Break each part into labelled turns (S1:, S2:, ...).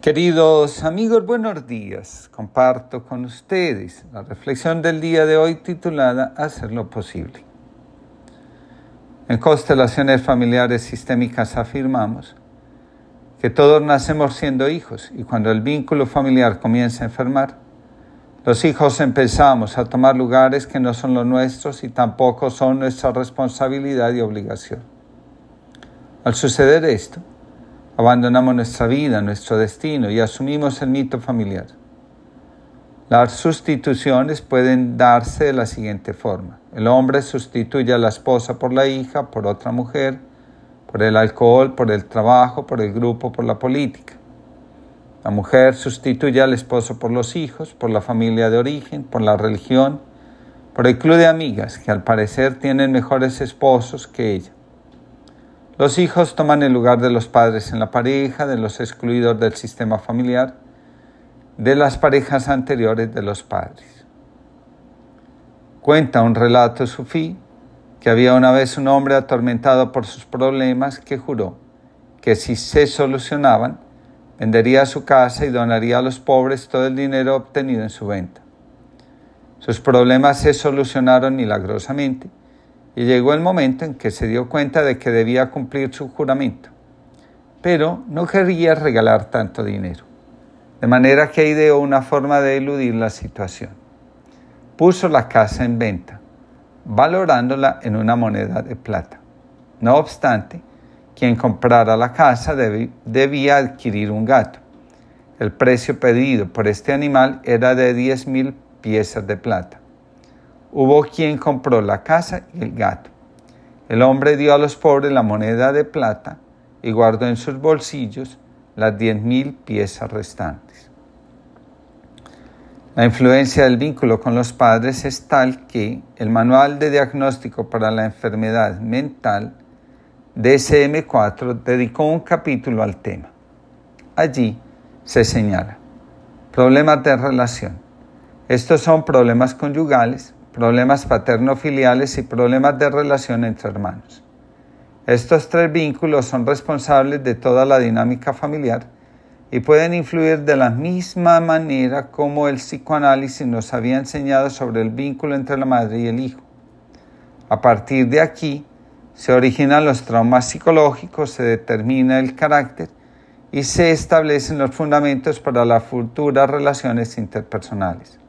S1: Queridos amigos, buenos días. Comparto con ustedes la reflexión del día de hoy titulada Hacer lo posible. En constelaciones familiares sistémicas afirmamos que todos nacemos siendo hijos y cuando el vínculo familiar comienza a enfermar, los hijos empezamos a tomar lugares que no son los nuestros y tampoco son nuestra responsabilidad y obligación. Al suceder esto, abandonamos nuestra vida, nuestro destino y asumimos el mito familiar. Las sustituciones pueden darse de la siguiente forma. El hombre sustituye a la esposa por la hija, por otra mujer, por el alcohol, por el trabajo, por el grupo, por la política. La mujer sustituye al esposo por los hijos, por la familia de origen, por la religión, por el club de amigas que al parecer tienen mejores esposos que ella. Los hijos toman el lugar de los padres en la pareja, de los excluidos del sistema familiar, de las parejas anteriores de los padres. Cuenta un relato sufí que había una vez un hombre atormentado por sus problemas que juró que si se solucionaban, vendería su casa y donaría a los pobres todo el dinero obtenido en su venta. Sus problemas se solucionaron milagrosamente y llegó el momento en que se dio cuenta de que debía cumplir su juramento, pero no quería regalar tanto dinero, de manera que ideó una forma de eludir la situación. Puso la casa en venta, valorándola en una moneda de plata. No obstante, quien comprara la casa debía adquirir un gato. El precio pedido por este animal era de 10 mil piezas de plata. Hubo quien compró la casa y el gato. El hombre dio a los pobres la moneda de plata y guardó en sus bolsillos las diez mil piezas restantes. La influencia del vínculo con los padres es tal que el Manual de Diagnóstico para la Enfermedad Mental DSM-4 dedicó un capítulo al tema. Allí se señala problemas de relación. Estos son problemas conyugales, problemas paterno-filiales y problemas de relación entre hermanos. Estos tres vínculos son responsables de toda la dinámica familiar y pueden influir de la misma manera como el psicoanálisis nos había enseñado sobre el vínculo entre la madre y el hijo. A partir de aquí se originan los traumas psicológicos, se determina el carácter y se establecen los fundamentos para las futuras relaciones interpersonales.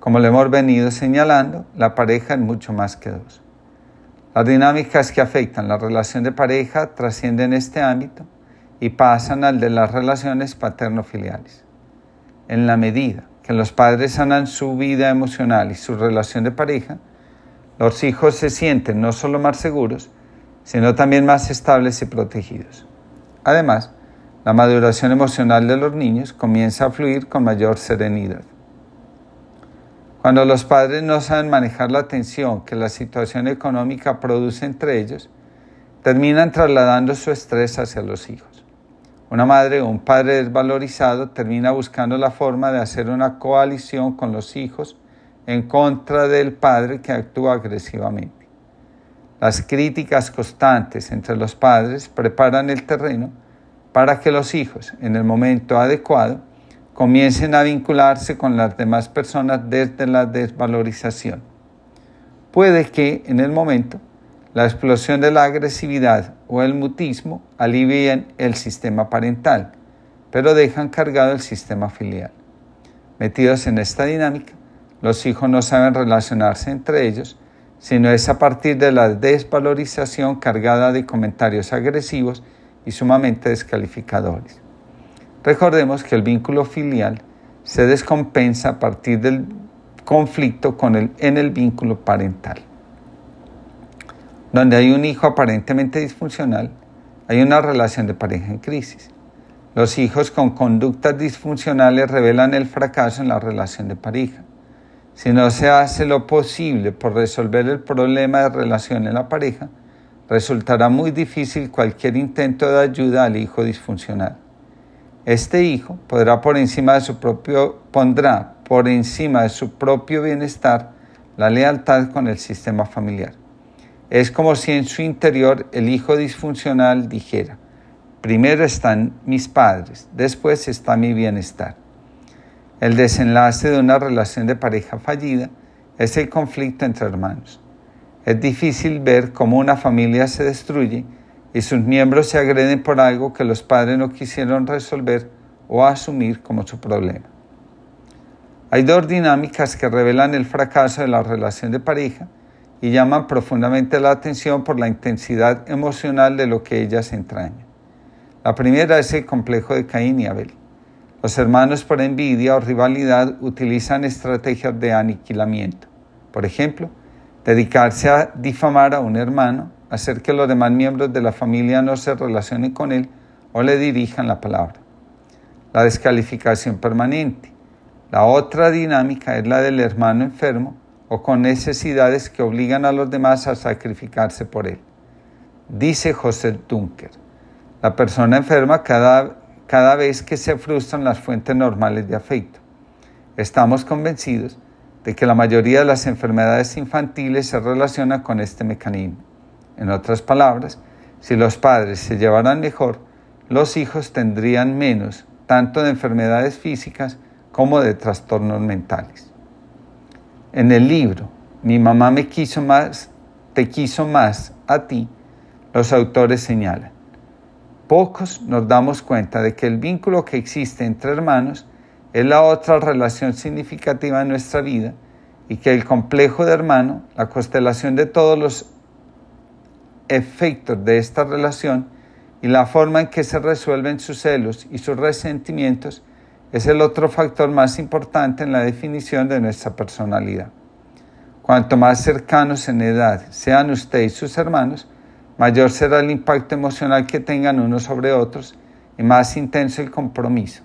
S1: Como le hemos venido señalando, la pareja es mucho más que dos. Las dinámicas que afectan la relación de pareja trascienden este ámbito y pasan al de las relaciones paterno-filiales. En la medida que los padres sanan su vida emocional y su relación de pareja, los hijos se sienten no solo más seguros, sino también más estables y protegidos. Además, la maduración emocional de los niños comienza a fluir con mayor serenidad. Cuando los padres no saben manejar la tensión que la situación económica produce entre ellos, terminan trasladando su estrés hacia los hijos. Una madre o un padre desvalorizado termina buscando la forma de hacer una coalición con los hijos en contra del padre que actúa agresivamente. Las críticas constantes entre los padres preparan el terreno para que los hijos, en el momento adecuado, comiencen a vincularse con las demás personas desde la desvalorización. Puede que en el momento la explosión de la agresividad o el mutismo alivien el sistema parental, pero dejan cargado el sistema filial. Metidos en esta dinámica, los hijos no saben relacionarse entre ellos, sino es a partir de la desvalorización cargada de comentarios agresivos y sumamente descalificadores. Recordemos que el vínculo filial se descompensa a partir del conflicto con el, en el vínculo parental. Donde hay un hijo aparentemente disfuncional, hay una relación de pareja en crisis. Los hijos con conductas disfuncionales revelan el fracaso en la relación de pareja. Si no se hace lo posible por resolver el problema de relación en la pareja, resultará muy difícil cualquier intento de ayuda al hijo disfuncional. Este hijo podrá por encima de su propio, pondrá por encima de su propio bienestar la lealtad con el sistema familiar. Es como si en su interior el hijo disfuncional dijera, Primero están mis padres, después está mi bienestar. El desenlace de una relación de pareja fallida es el conflicto entre hermanos. Es difícil ver cómo una familia se destruye y sus miembros se agreden por algo que los padres no quisieron resolver o asumir como su problema. Hay dos dinámicas que revelan el fracaso de la relación de pareja y llaman profundamente la atención por la intensidad emocional de lo que ellas entrañan. La primera es el complejo de Caín y Abel. Los hermanos por envidia o rivalidad utilizan estrategias de aniquilamiento. Por ejemplo, dedicarse a difamar a un hermano, hacer que los demás miembros de la familia no se relacionen con él o le dirijan la palabra. La descalificación permanente. La otra dinámica es la del hermano enfermo o con necesidades que obligan a los demás a sacrificarse por él. Dice José Dunker, la persona enferma cada cada vez que se frustran las fuentes normales de afecto. Estamos convencidos de que la mayoría de las enfermedades infantiles se relacionan con este mecanismo. En otras palabras, si los padres se llevaran mejor, los hijos tendrían menos tanto de enfermedades físicas como de trastornos mentales. En el libro Mi mamá me quiso más, te quiso más a ti, los autores señalan Pocos nos damos cuenta de que el vínculo que existe entre hermanos es la otra relación significativa en nuestra vida y que el complejo de hermano, la constelación de todos los efectos de esta relación y la forma en que se resuelven sus celos y sus resentimientos es el otro factor más importante en la definición de nuestra personalidad. Cuanto más cercanos en edad sean usted y sus hermanos, mayor será el impacto emocional que tengan unos sobre otros y más intenso el compromiso.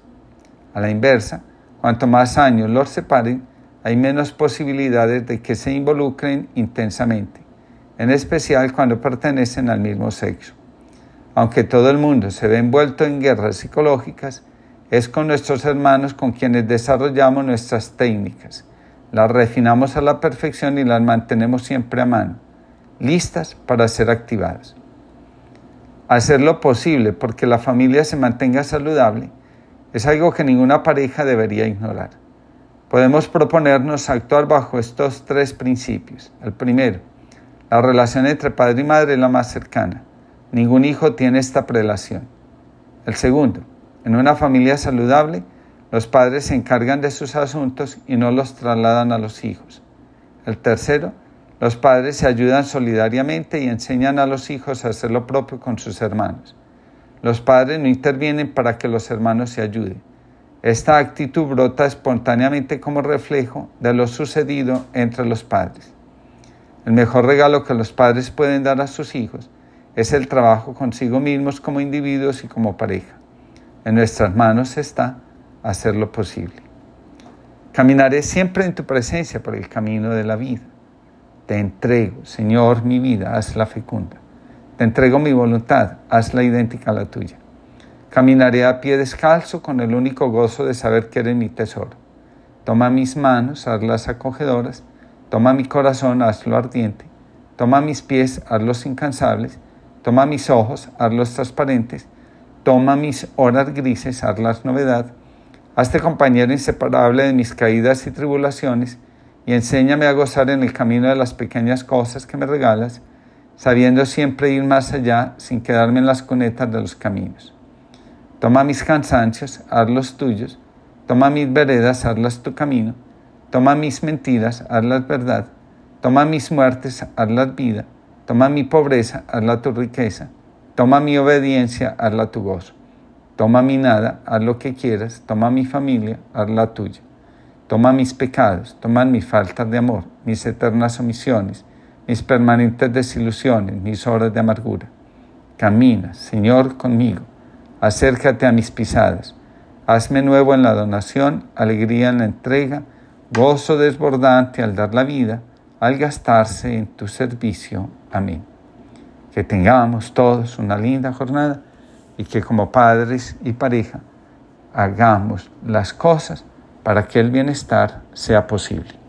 S1: A la inversa, cuanto más años los separen, hay menos posibilidades de que se involucren intensamente, en especial cuando pertenecen al mismo sexo. Aunque todo el mundo se ve envuelto en guerras psicológicas, es con nuestros hermanos con quienes desarrollamos nuestras técnicas, las refinamos a la perfección y las mantenemos siempre a mano listas para ser activadas. Hacer lo posible porque la familia se mantenga saludable es algo que ninguna pareja debería ignorar. Podemos proponernos actuar bajo estos tres principios. El primero, la relación entre padre y madre es la más cercana. Ningún hijo tiene esta prelación. El segundo, en una familia saludable, los padres se encargan de sus asuntos y no los trasladan a los hijos. El tercero, los padres se ayudan solidariamente y enseñan a los hijos a hacer lo propio con sus hermanos. Los padres no intervienen para que los hermanos se ayuden. Esta actitud brota espontáneamente como reflejo de lo sucedido entre los padres. El mejor regalo que los padres pueden dar a sus hijos es el trabajo consigo mismos como individuos y como pareja. En nuestras manos está hacer lo posible. Caminaré siempre en tu presencia por el camino de la vida. Te entrego, Señor, mi vida, hazla fecunda. Te entrego mi voluntad, hazla idéntica a la tuya. Caminaré a pie descalzo con el único gozo de saber que eres mi tesoro. Toma mis manos, hazlas acogedoras. Toma mi corazón, hazlo ardiente. Toma mis pies, hazlos incansables. Toma mis ojos, hazlos transparentes. Toma mis horas grises, hazlas novedad. Hazte compañero inseparable de mis caídas y tribulaciones y enséñame a gozar en el camino de las pequeñas cosas que me regalas, sabiendo siempre ir más allá sin quedarme en las cunetas de los caminos. Toma mis cansancios, hazlos tuyos, toma mis veredas, hazlas tu camino, toma mis mentiras, hazlas verdad, toma mis muertes, hazlas vida, toma mi pobreza, hazla tu riqueza, toma mi obediencia, hazla tu gozo, toma mi nada, haz lo que quieras, toma mi familia, hazla tuya. Toma mis pecados, toma mis faltas de amor, mis eternas omisiones, mis permanentes desilusiones, mis horas de amargura. Camina, Señor, conmigo. Acércate a mis pisadas. Hazme nuevo en la donación, alegría en la entrega, gozo desbordante al dar la vida, al gastarse en tu servicio. Amén. Que tengamos todos una linda jornada y que como padres y pareja hagamos las cosas para que el bienestar sea posible.